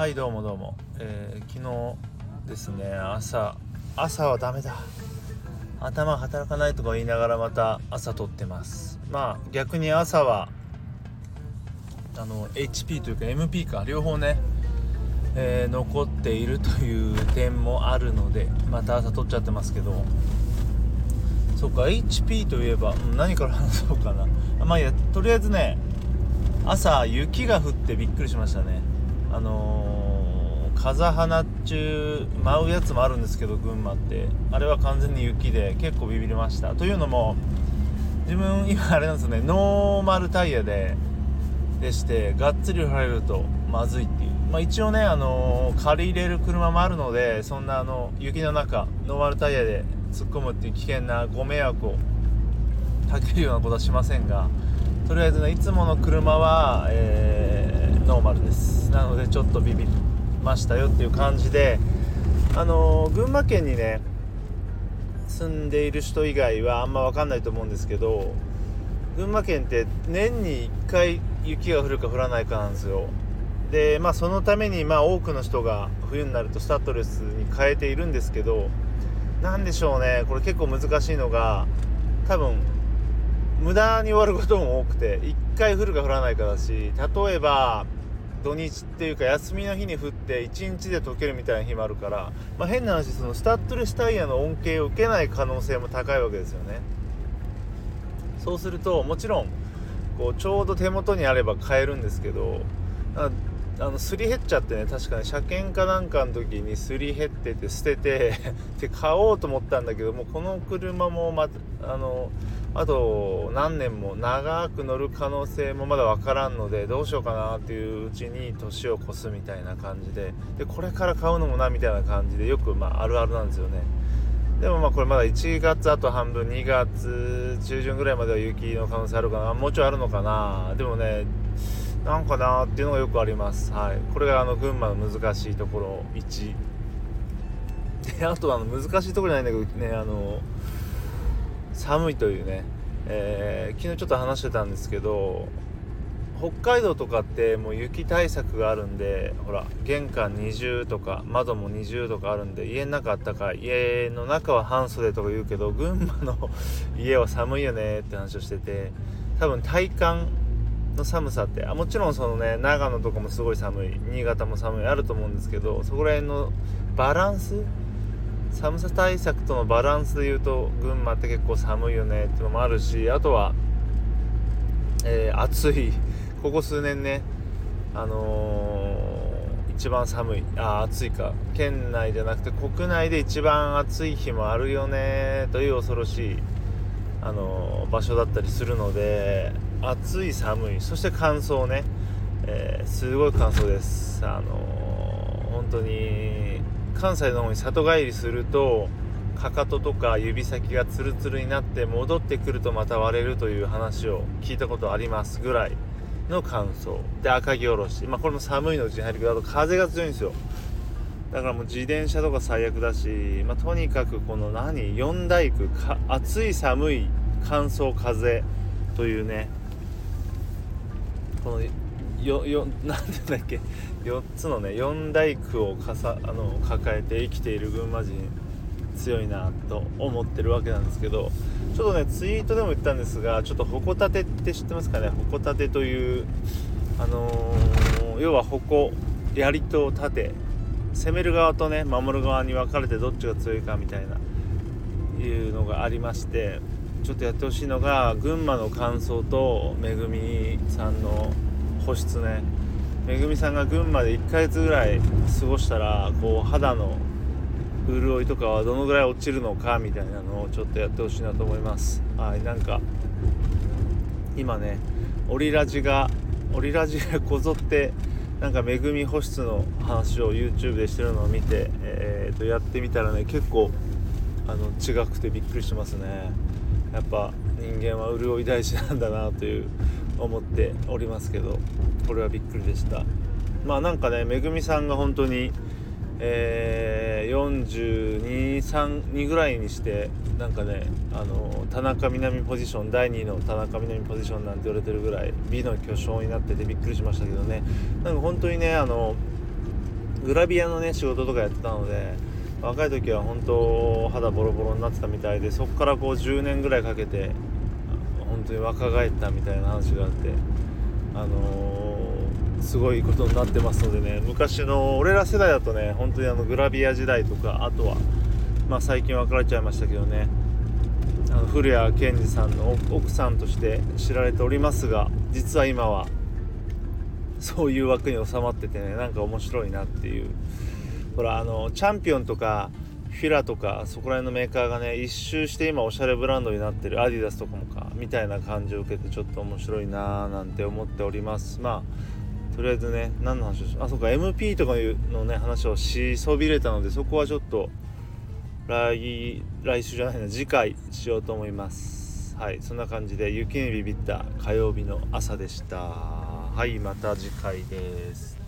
はいどうもどうも、えー、昨日ですね朝朝はダメだ。頭働かないとか言いながらまた朝撮ってます。まあ逆に朝はあの HP というか MP か両方ね、えー、残っているという点もあるのでまた朝撮っちゃってますけど。そっか HP といえば、何から 話そうかな。まあいやとりあえずね朝雪が降ってびっくりしましたね。あのー、風花中舞うやつもあるんですけど群馬って。あれは完全に雪で結構ビビりました。というのも自分今あれなんですよね。ノーマルタイヤででしてがっつり降られるとまずいっていう、まあ、一応ね、あのー、借り入れる車もあるのでそんなあの雪の中ノーマルタイヤで突っ込むっていう危険なご迷惑をかけるようなことはしませんがとりあえずねいつもの車は、えー、ノーマルです。なのでちょっとビビりましたよっていう感じであのー、群馬県にね住んでいる人以外はあんま分かんないと思うんですけど群馬県って年に1回雪が降るか降らないかなんですよ。でまあそのためにまあ多くの人が冬になるとスタッドレスに変えているんですけど何でしょうね。これ結構難しいのが多分無駄に終わることも多くて1回降るか降らないかだし例えば土日っていうか休みの日に降って1日で溶けるみたいな日もあるから、まあ、変な話そのスタッドレスタイヤの恩恵を受けない可能性も高いわけですよね。そうするともちろんこうちょうど手元にあれば買えるんですけどあのすり減っちゃってね確かに車検かなんかの時にすり減ってて捨てて で買おうと思ったんだけどもこの車もまあのあと何年も長く乗る可能性もまだ分からんのでどうしようかなっていううちに年を越すみたいな感じででこれから買うのもなみたいな感じでよくまああるあるなんですよねでもまあこれまだ1月あと半分2月中旬ぐらいまでは雪の可能性あるかなもうちょいあるのかなでもねなんかなっていうのがよくあります。はい。これがあの群馬の難しいところ1。で、あとあの難しいところじゃないんだけどね、あの、寒いというね、えー、昨日ちょっと話してたんですけど、北海道とかってもう雪対策があるんでほら玄関20とか窓も20とかあるんで家の中あったかい家の中は半袖とか言うけど群馬の 家は寒いよねって話をしてて多分体感の寒さってあもちろんそのね長野とかもすごい寒い新潟も寒いあると思うんですけどそこら辺のバランス寒さ対策とのバランスで言うと群馬って結構寒いよねっていうのもあるしあとは、えー、暑い。ここ数年ねあのー、一番寒い。あ暑いか。県内じゃなくて国内で一番暑い日もあるよねという恐ろしいあのー、場所だったりするので暑い寒い。そして乾燥ね、えー、すごい乾燥です。あの、本当に関西の方に里帰りするとかかととか指先がツルツルになって戻ってくるとまた割れるという話を聞いたことありますぐらいの乾燥で赤城おろし。まあこれも寒いのうちに入るけどあと風が強いんですよ。だからもう自転車とか最悪だし、まあ、とにかくこの何四大工暑い寒い乾燥風というねこのよよ なんて言うんだっけ？4つのね4大工をかさあの抱えて生きている群馬人強いなと思ってるわけなんですけどちょっとねツイートでも言ったんですがちょっと矛立てって知ってますかね？矛立てというあのー、要は矛槍と盾攻める側とね守る側に分かれてどっちが強いかみたいないうのがありましてちょっとやってほしいのが群馬の乾燥とめぐみさんの保湿ね。めぐみさんが群馬で1ヶ月ぐらい過ごしたらこう肌の潤いとかはどのぐらい落ちるのかみたいなのをちょっとやってほしいなと思います。はいなんか今ねオリラジがオリラジがこぞってなんかめぐみ保湿の話を YouTube でしてるのを見て、えー、とやってみたらね結構あの違くてびっくりしてますね。やっぱ人間は潤い大事なんだなという思っておりますけどこれはびっくりでした。まあなんかねめぐみさんが本当にえー、423ぐらいにしてなんかねあの田中みな実ポジション第2の田中みな実ポジションなんて言われてるぐらい美の巨匠になっててびっくりしましたけどね。なんか本当にねあのグラビアのね仕事とかやってたので若い時は本当肌ボロボロになってたみたいでそこからこう10年ぐらいかけて本当に若返ったみたいな話があってあのー、すごいことになってますのでね昔の俺ら世代だとね本当にあのグラビア時代とかあとはまあ最近別れちゃいましたけどねあの古谷健二さんの奥さんとして知られておりますが実は今はそういう枠に収まっててねなんか面白いなっていう。ほらあのチャンピオンとかフィラとかそこら辺のメーカーがね一周して今おしゃれブランドになってるアディダスとかもかみたいな感じを受けてちょっと面白いなーなんて思っております。まあとりあえずね何の話をしあそうか MP とかのね話をしそびれたのでそこはちょっと来来週じゃないな次回しようと思います。はいそんな感じで雪にビビった火曜日の朝でした。はいまた次回です。